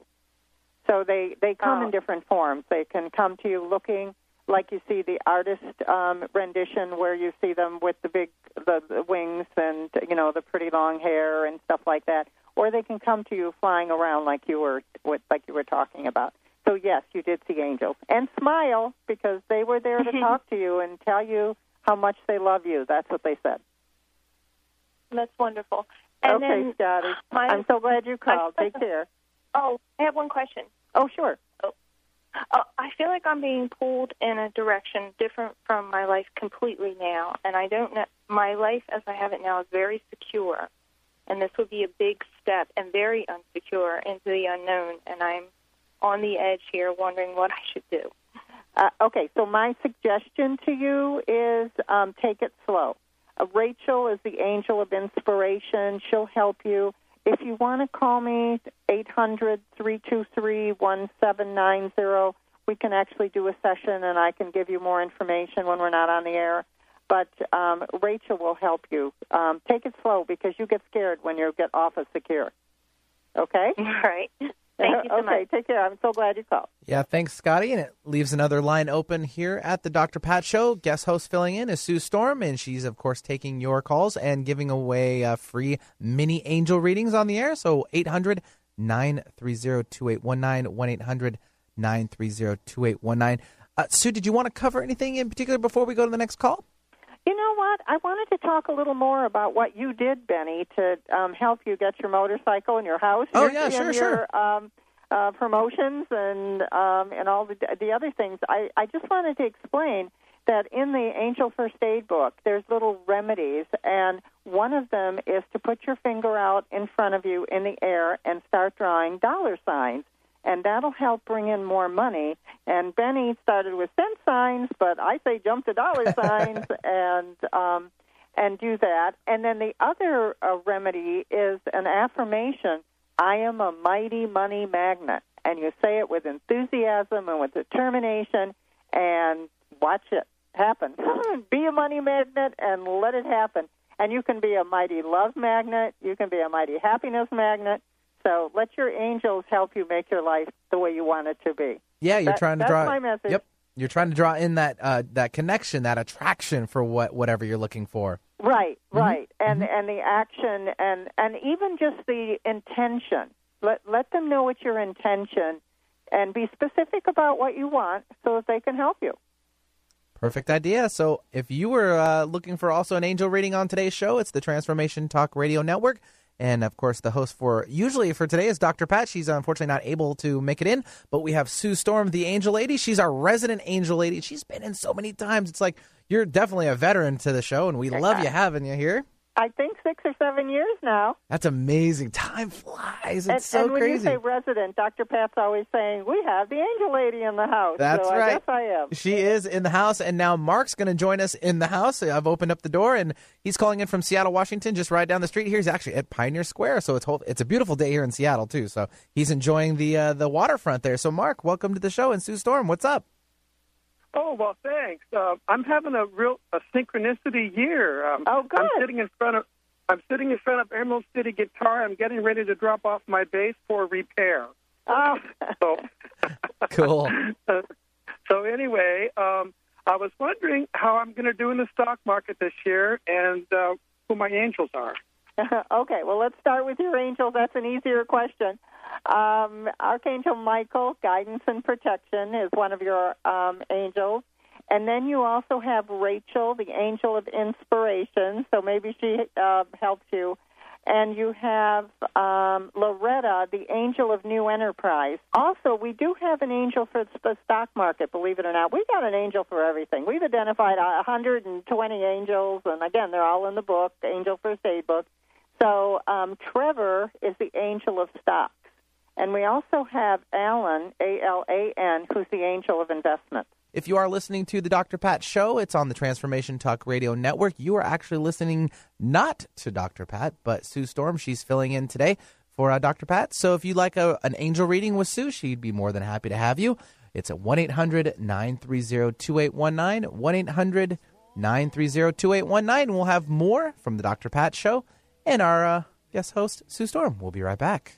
So they they come Oh. in different forms. They can come to you looking like you see the artist um, rendition, where you see them with the big the, the wings and you know the pretty long hair and stuff like that, or they can come to you flying around like you were what like you were talking about. So yes, you did see angels and smile because they were there to [LAUGHS] talk to you and tell you how much they love you. That's what they said. That's wonderful. And okay, then Scotty. my- I'm so glad you called. Take care. [LAUGHS] Oh, I have one question. Oh, sure. Uh, I feel like I'm being pulled in a direction different from my life completely now, and I don't know. My life as I have it now is very secure, and this would be a big step and very unsecure into the unknown, and I'm on the edge here, wondering what I should do. Uh, okay, so my suggestion to you is um, take it slow. Uh, Rachel is the angel of inspiration. She'll help you. If you want to call me, 800 323 1790. We can actually do a session and I can give you more information when we're not on the air. But um, Rachel will help you. Um, take it slow because you get scared when you get off of secure. Okay? [LAUGHS] All right. Thank you so okay, much. take care. I'm so glad you called. Yeah, thanks, Scotty. And it leaves another line open here at the Dr. Pat Show. Guest host filling in is Sue Storm, and she's, of course, taking your calls and giving away uh, free mini angel readings on the air. So 800 930 2819, 1 800 930 2819. Uh, Sue, did you want to cover anything in particular before we go to the next call? You know what? I wanted to talk a little more about what you did, Benny, to um, help you get your motorcycle and your house. Oh, yeah, sure, and sure. Your, um, uh, promotions and um, and all the the other things. I I just wanted to explain that in the Angel First Aid book, there's little remedies, and one of them is to put your finger out in front of you in the air and start drawing dollar signs and that'll help bring in more money. And Benny started with cent signs, but I say jump to dollar [LAUGHS] signs and um, and do that. And then the other uh, remedy is an affirmation: I am a mighty money magnet, and you say it with enthusiasm and with determination, and watch it happen. [LAUGHS] be a money magnet and let it happen. And you can be a mighty love magnet. You can be a mighty happiness magnet. So let your angels help you make your life the way you want it to be. Yeah, you're That- trying to that's draw. my message. Yep, you're trying to draw in that uh, that connection, that attraction for what whatever you're looking for. Right, Mm-hmm. right, and and the action and and even just the intention. Let let them know what your intention, and be specific about what you want, so that they can help you. Perfect idea. So, if you were uh, looking for also an angel reading on today's show, it's the Transformation Talk Radio Network. And of course, the host for usually for today is Dr. Pat. She's uh, unfortunately not able to make it in, but we have Sue Storm, the angel lady. She's our resident angel lady. She's been in so many times. It's like you're definitely a veteran to the show, and we love you having you here. I think six or seven years now. That's amazing. Time flies. It's and, so and when crazy. you say resident, Dr. Pat's always saying, we have the angel lady in the house. That's so right. I guess I am. She is in the house, and now Mark's going to join us in the house. I've opened up the door, and he's calling in from Seattle, Washington, just right down the street here. He's actually at Pioneer Square, so it's whole, it's a beautiful day here in Seattle too. So he's enjoying the uh, the waterfront there. So Mark, welcome to the show, and Sue Storm, what's up? Oh well, thanks. Uh, I'm having a real a synchronicity year. Um, oh, good. I'm sitting in front of I'm sitting in front of Emerald City Guitar. I'm getting ready to drop off my bass for repair. Oh, so [LAUGHS] cool. [LAUGHS] so anyway, um, I was wondering how I'm going to do in the stock market this year and uh, who my angels are. [LAUGHS] okay, well, let's start with your angels. That's an easier question. Um, Archangel Michael, guidance and protection, is one of your um, angels. And then you also have Rachel, the angel of inspiration. So maybe she uh, helps you. And you have um, Loretta, the angel of new enterprise. Also, we do have an angel for the stock market, believe it or not. We've got an angel for everything. We've identified 120 angels, and again, they're all in the book, the Angel First Aid book. So um, Trevor is the angel of stocks. And we also have Alan, A L A N, who's the angel of investment. If you are listening to the Dr. Pat Show, it's on the Transformation Talk Radio Network. You are actually listening not to Dr. Pat, but Sue Storm. She's filling in today for uh, Dr. Pat. So if you'd like a, an angel reading with Sue, she'd be more than happy to have you. It's at 1 800 930 2819. 1 800 930 2819. We'll have more from the Dr. Pat Show and our uh, guest host, Sue Storm. We'll be right back.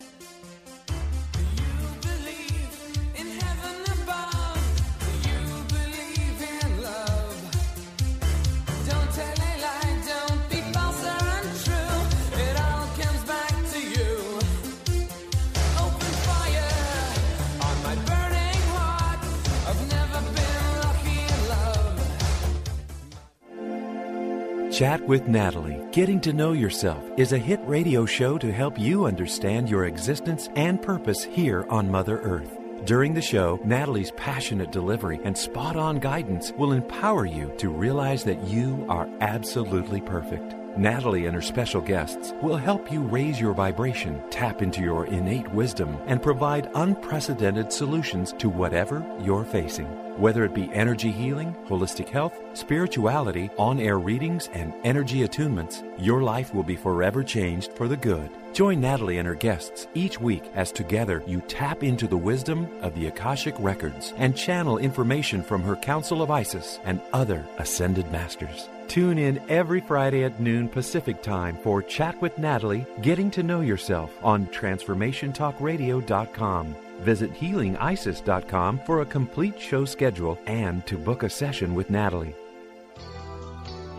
Chat with Natalie Getting to Know Yourself is a hit radio show to help you understand your existence and purpose here on Mother Earth. During the show, Natalie's passionate delivery and spot on guidance will empower you to realize that you are absolutely perfect. Natalie and her special guests will help you raise your vibration, tap into your innate wisdom, and provide unprecedented solutions to whatever you're facing. Whether it be energy healing, holistic health, spirituality, on air readings, and energy attunements, your life will be forever changed for the good. Join Natalie and her guests each week as together you tap into the wisdom of the Akashic Records and channel information from her Council of Isis and other ascended masters. Tune in every Friday at noon Pacific Time for Chat with Natalie Getting to Know Yourself on TransformationTalkRadio.com. Visit HealingIsis.com for a complete show schedule and to book a session with Natalie.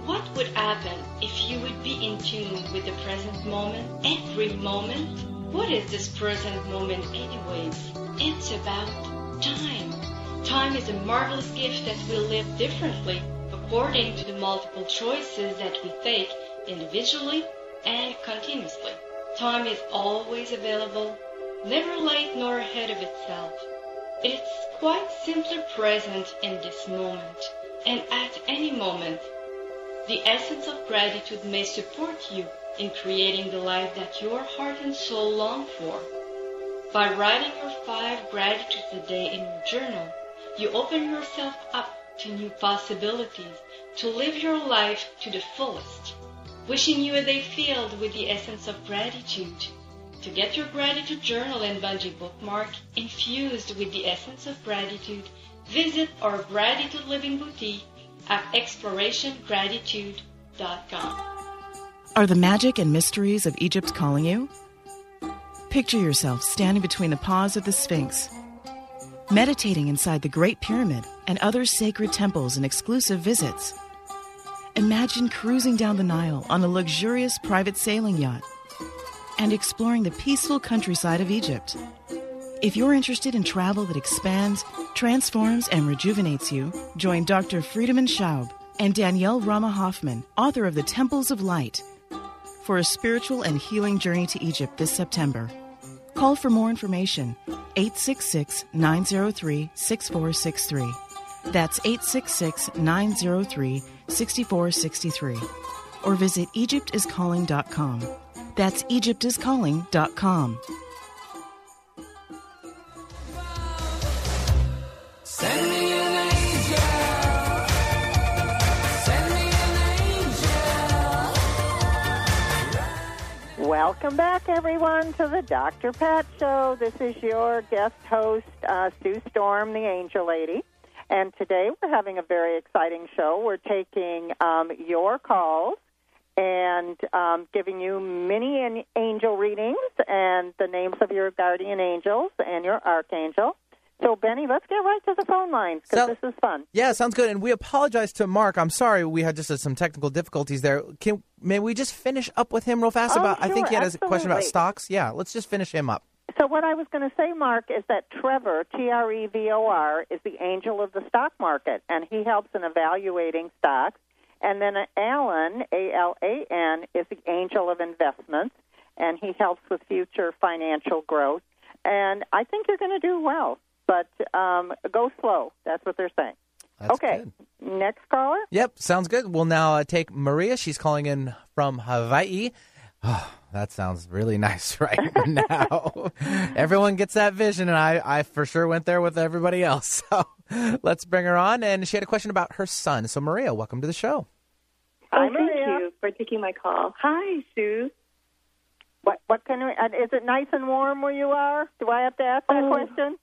What would happen if you would be in tune with the present moment, every moment? What is this present moment, anyways? It's about time. Time is a marvelous gift that we live differently according to the multiple choices that we take individually and continuously. Time is always available, never late nor ahead of itself. It's quite simply present in this moment, and at any moment, the essence of gratitude may support you in creating the life that your heart and soul long for. By writing your five gratitudes a day in your journal, you open yourself up to new possibilities to live your life to the fullest. Wishing you a day filled with the essence of gratitude. To get your gratitude journal and bungee bookmark infused with the essence of gratitude, visit our Gratitude Living Boutique at explorationgratitude.com. Are the magic and mysteries of Egypt calling you? Picture yourself standing between the paws of the Sphinx, meditating inside the Great Pyramid and other sacred temples and exclusive visits. Imagine cruising down the Nile on a luxurious private sailing yacht and exploring the peaceful countryside of Egypt. If you're interested in travel that expands, transforms, and rejuvenates you, join Dr. Friedemann Schaub and Danielle Rama Hoffman, author of The Temples of Light, for a spiritual and healing journey to Egypt this September. Call for more information 866 903 6463. That's 866 903 6463. Or visit EgyptIsCalling.com. That's EgyptIsCalling.com. Send me Welcome back, everyone, to the Dr. Pat Show. This is your guest host, uh, Sue Storm, the Angel Lady. And today we're having a very exciting show. We're taking um, your calls and um, giving you mini angel readings and the names of your guardian angels and your archangel. So, Benny, let's get right to the phone lines because So- this is fun. Yeah, sounds good. And we apologize to Mark. I'm sorry we had just uh, some technical difficulties there. Can may we just finish up with him real fast Oh, about? I think he sure, had a question about stocks. Yeah, let's just finish him up. So what I was going to say, Mark, is that Trevor, T R E V O R, is the angel of the stock market, and he helps in evaluating stocks. And then Alan, A L A N, is the angel of investments, and he helps with future financial growth. And I think you're going to do well, but um, go slow. That's what they're saying. That's okay, next caller. Yep, sounds good. We'll now uh, take Maria. She's calling in from Hawaii. [SIGHS] Oh, that sounds really [LAUGHS] nice right now. [LAUGHS] Everyone gets that vision, and I, I for sure went there with everybody else. [LAUGHS] So let's bring her on. And she had a question about her son. So, Maria, welcome to the show. Hi, oh, thank you for taking my call. Hi, Sue. What what can we? Uh, is it nice and warm where you are? Do I have to ask that Oh. question?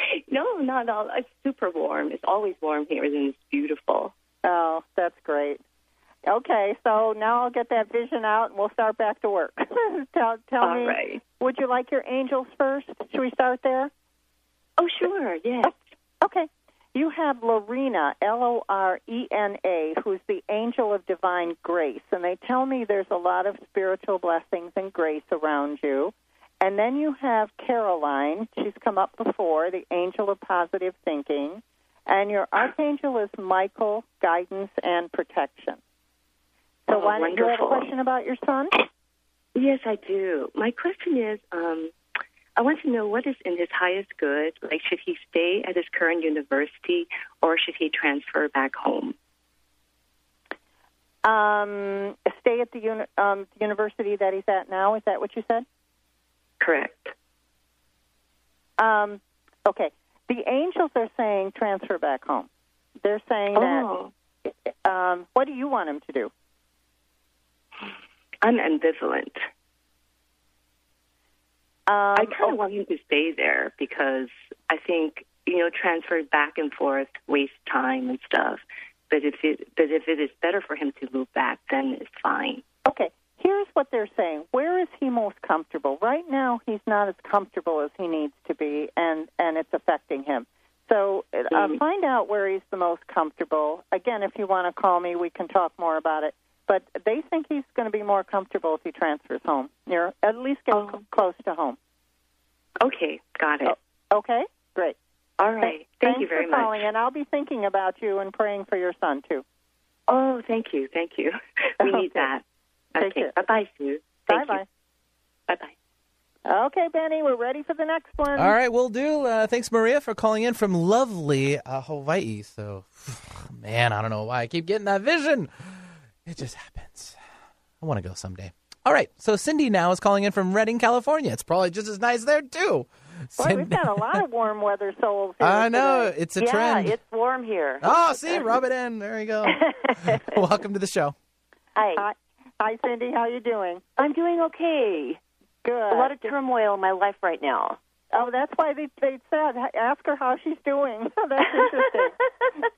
[LAUGHS] No, not at all. It's super warm. It's always warm here, and it's beautiful. Oh, that's great. Okay, so now I'll get that vision out and we'll start back to work. [LAUGHS] tell tell All me, right. would you like your angels first? Should we start there? Oh, sure. Yes. Oh, okay. You have Lorena, L O R E N A, who's the angel of divine grace. And they tell me there's a lot of spiritual blessings and grace around you. And then you have Caroline. She's come up before, the angel of positive thinking. And your archangel is Michael, guidance and protection. So Oh, why don't you have a question about your son? Yes, I do. My question is, um, I want to know what is in his highest good. Like, should he stay at his current university, or should he transfer back home? Um, stay at the uni- um, university that he's at now. Is that what you said? Correct. Um, okay. The angels are saying transfer back home. They're saying Oh. that. Um, what do you want him to do? I'm ambivalent. Um, I kind of want him to stay there because I think you know transferred back and forth waste time and stuff. But if it but if it is better for him to move back, then it's fine. Okay. Here's what they're saying. Where is he most comfortable? Right now, he's not as comfortable as he needs to be, and and it's affecting him. So uh, Mhm. find out where he's the most comfortable. Again, if you want to call me, we can talk more about it. But they think he's going to be more comfortable if he transfers home. You're at least get Oh. close to home. Okay, got it. Okay, great. All right. Thank Thanks you very for much. calling, and I'll be thinking about you and praying for your son too. Oh, thank you, thank you. [LAUGHS] We [LAUGHS] need that. Okay. Bye bye, Sue. Bye Thank bye. you. Bye bye. Okay, Benny, we're ready for the next one. All right, we'll do. Uh, thanks, Maria, for calling in from lovely uh, Hawaii. So, [SIGHS] man, I don't know why I keep getting that vision. It just happens. I want to go someday. All right, so Cindy now is calling in from Redding, California. It's probably just as nice there too. Boy, Cindy- we've got a lot of warm weather souls. Here I know today. it's a yeah, trend. it's warm here. Oh, see, rub it in. There you go. [LAUGHS] Welcome to the show. Hi. Hi, hi, Cindy. How you doing? I'm doing okay. Good. A lot of turmoil in my life right now. Oh, that's why they they said ask her how she's doing. [LAUGHS] that's interesting. [LAUGHS]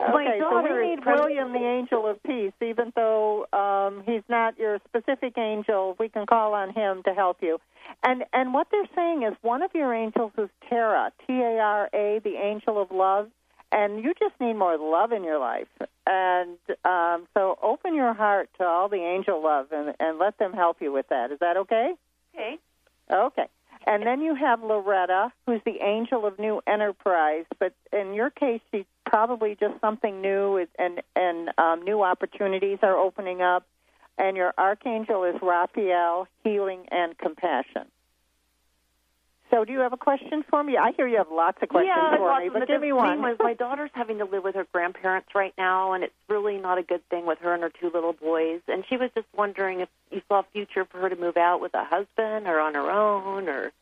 My okay, so we need pres- William, the angel of peace. Even though um, he's not your specific angel, we can call on him to help you. And and what they're saying is one of your angels is Tara, T A R A, the angel of love. And you just need more love in your life. And um, so open your heart to all the angel love and, and let them help you with that. Is that okay? Okay. Okay. And then you have Loretta, who's the angel of new enterprise. But in your case, she's probably just something new, and and um, new opportunities are opening up. And your archangel is Raphael, healing and compassion. So, do you have a question for me? I hear you have lots of questions yeah, for me, but give me one. was my daughter's having to live with her grandparents right now, and it's really not a good thing with her and her two little boys. And she was just wondering if you saw a future for her to move out with a husband or on her own, or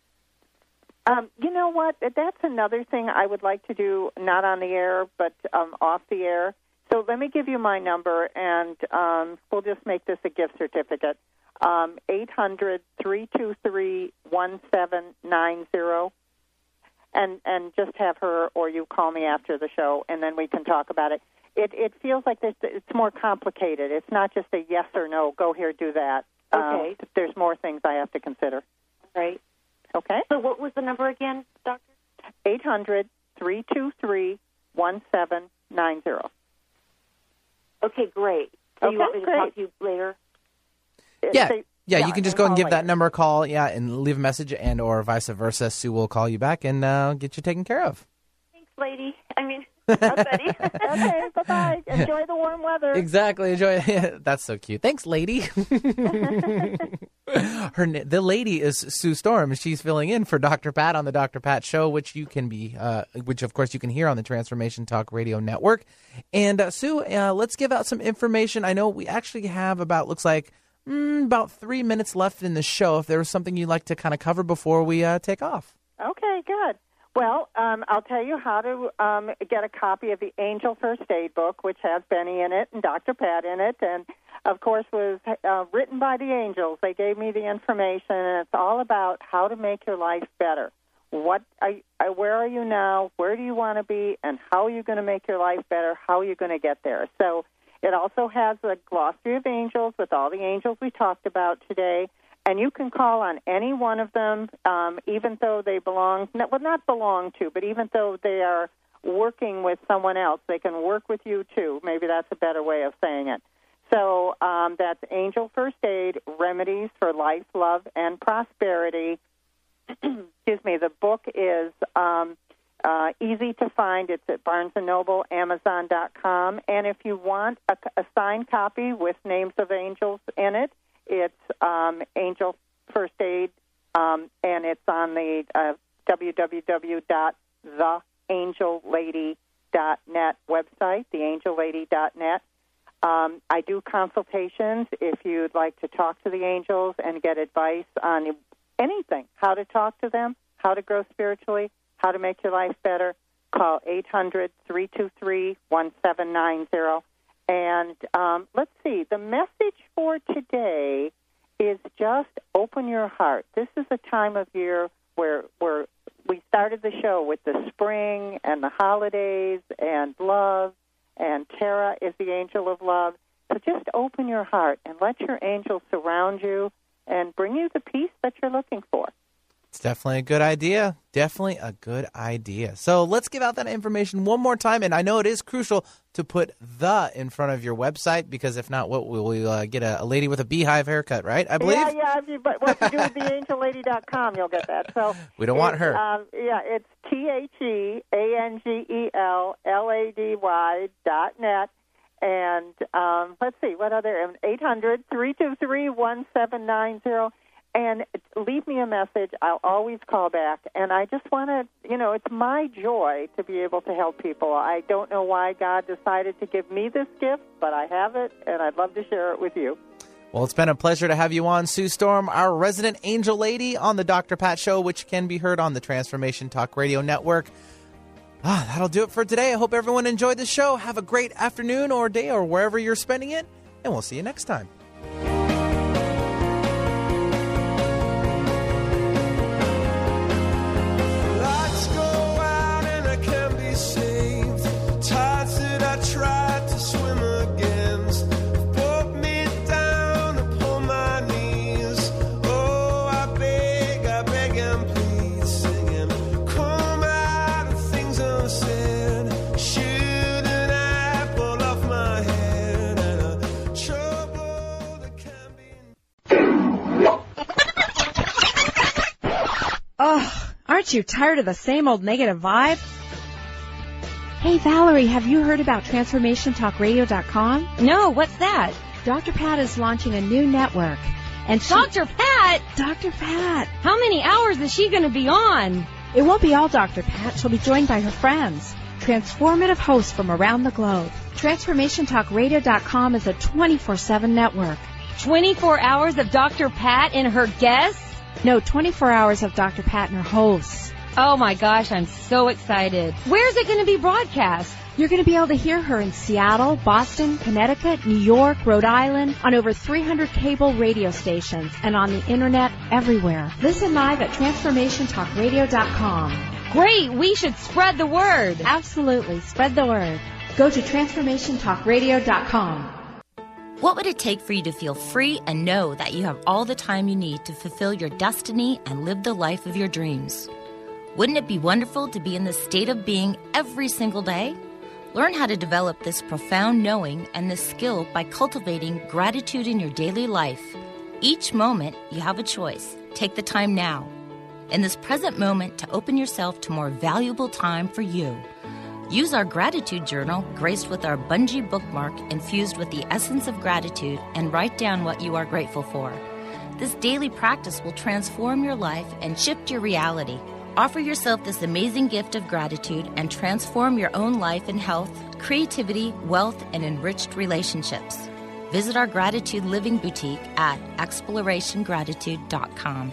Um, you know what? That's another thing I would like to do, not on the air, but um, off the air. So let me give you my number, and um, we'll just make this a gift certificate. Um, Eight hundred three two three one seven nine zero, and and just have her or you call me after the show, and then we can talk about it. It it feels like this, it's more complicated. It's not just a yes or no. Go here, do that. Okay. Um, there's more things I have to consider. right? Okay. So what was the number again, Doctor? Eight hundred three two three one seven nine zero. Okay, great. So you want me to great. talk to you later? Yeah. Say- yeah, yeah, you can just go and give later. that number a call, yeah, and leave a message, and or vice versa. Sue will call you back and uh, get you taken care of. Thanks, lady. I mean, [LAUGHS] okay, bye bye. Enjoy the warm weather. Exactly. Enjoy. [LAUGHS] That's so cute. Thanks, lady. [LAUGHS] Her the lady is Sue Storm. She's filling in for Dr. Pat on the Dr. Pat Show, which you can be, uh, which of course you can hear on the Transformation Talk Radio Network. And uh, Sue, uh, let's give out some information. I know we actually have about looks like mm, about three minutes left in the show. If there was something you'd like to kind of cover before we uh, take off. Okay, good. Well, um, I'll tell you how to um, get a copy of the Angel First Aid book, which has Benny in it and Dr. Pat in it, and of course was uh, written by the angels. They gave me the information, and it's all about how to make your life better. What, are, uh, where are you now? Where do you want to be? And how are you going to make your life better? How are you going to get there? So it also has a glossary of angels with all the angels we talked about today. And you can call on any one of them, um, even though they belong, well, not belong to, but even though they are working with someone else, they can work with you too. Maybe that's a better way of saying it. So um, that's Angel First Aid Remedies for Life, Love, and Prosperity. [CLEARS THROAT] Excuse me. The book is um, uh, easy to find. It's at Barnes and Noble, Amazon.com, and if you want a, a signed copy with names of angels in it, it's um, Angel First Aid, um, and it's on the uh, www.theangellady.net website, theangellady.net. Um, I do consultations if you'd like to talk to the angels and get advice on anything, how to talk to them, how to grow spiritually, how to make your life better. Call 800 323 1790. And um, let's see, the message for today is just open your heart. This is a time of year where, where we started the show with the spring and the holidays and love, and Tara is the angel of love. So just open your heart and let your angels surround you and bring you the peace that you're looking for. It's definitely a good idea. Definitely a good idea. So let's give out that information one more time. And I know it is crucial to put the in front of your website because if not, what will we uh, get a, a lady with a beehive haircut, right? I believe. Yeah, yeah. If you, but what you do with theangellady.com, you'll get that. So [LAUGHS] We don't want her. Um, yeah, it's T H E A N G E L L A D Y dot net. And um, let's see, what other? 800 323 1790. And leave me a message. I'll always call back. And I just want to, you know, it's my joy to be able to help people. I don't know why God decided to give me this gift, but I have it, and I'd love to share it with you. Well, it's been a pleasure to have you on, Sue Storm, our resident angel lady on the Dr. Pat Show, which can be heard on the Transformation Talk Radio Network. Ah, that'll do it for today. I hope everyone enjoyed the show. Have a great afternoon or day or wherever you're spending it, and we'll see you next time. What, you tired of the same old negative vibe? Hey Valerie, have you heard about TransformationTalkRadio.com? No, what's that? Dr. Pat is launching a new network. And she... Dr. Pat? Dr. Pat. How many hours is she going to be on? It won't be all Dr. Pat. She'll be joined by her friends. Transformative hosts from around the globe. TransformationTalkRadio.com is a 24-7 network. 24 hours of Dr. Pat and her guests? No, 24 hours of Dr. Pat and her hosts. Oh my gosh, I'm so excited. Where's it going to be broadcast? You're going to be able to hear her in Seattle, Boston, Connecticut, New York, Rhode Island, on over 300 cable radio stations, and on the internet everywhere. Listen live at TransformationTalkRadio.com. Great, we should spread the word. Absolutely, spread the word. Go to TransformationTalkRadio.com. What would it take for you to feel free and know that you have all the time you need to fulfill your destiny and live the life of your dreams? Wouldn't it be wonderful to be in this state of being every single day? Learn how to develop this profound knowing and this skill by cultivating gratitude in your daily life. Each moment, you have a choice. Take the time now. In this present moment, to open yourself to more valuable time for you. Use our gratitude journal, graced with our bungee bookmark infused with the essence of gratitude, and write down what you are grateful for. This daily practice will transform your life and shift your reality. Offer yourself this amazing gift of gratitude and transform your own life in health, creativity, wealth, and enriched relationships. Visit our Gratitude Living Boutique at explorationgratitude.com.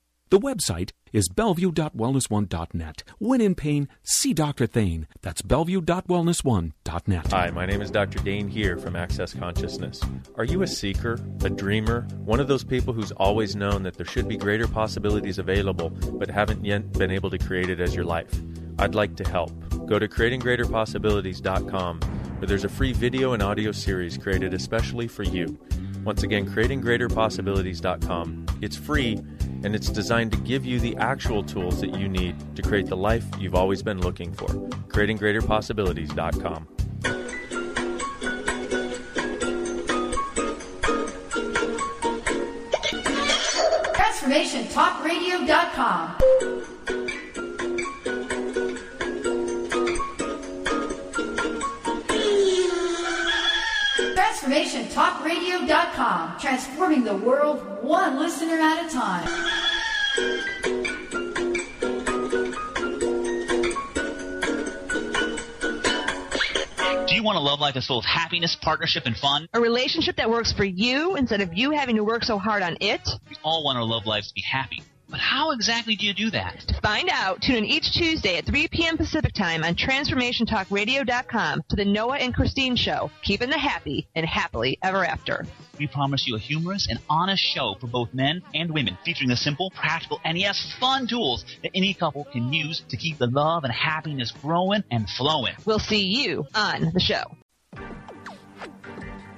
The website is bellevue.wellness1.net. When in pain, see Dr. Thane. That's bellevue.wellness1.net. Hi, my name is Dr. Dain Heer from Access Consciousness. Are you a seeker, a dreamer, one of those people who's always known that there should be greater possibilities available but haven't yet been able to create it as your life? I'd like to help. Go to creatinggreaterpossibilities.com where there's a free video and audio series created especially for you. Once again, creatinggreaterpossibilities.com. It's free and it's designed to give you the actual tools that you need to create the life you've always been looking for. creatinggreaterpossibilities.com. TransformationTalkRadio.com. TransformationTalkRadio.com. Transforming the world one listener at a time. Do you want a love life that's full of happiness, partnership, and fun? A relationship that works for you instead of you having to work so hard on it? We all want our love lives to be happy. But how exactly do you do that? To find out, tune in each Tuesday at 3 p.m. Pacific Time on TransformationTalkRadio.com to the Noah and Christine Show, keeping the happy and happily ever after. We promise you a humorous and honest show for both men and women, featuring the simple, practical, and yes, fun tools that any couple can use to keep the love and happiness growing and flowing. We'll see you on the show.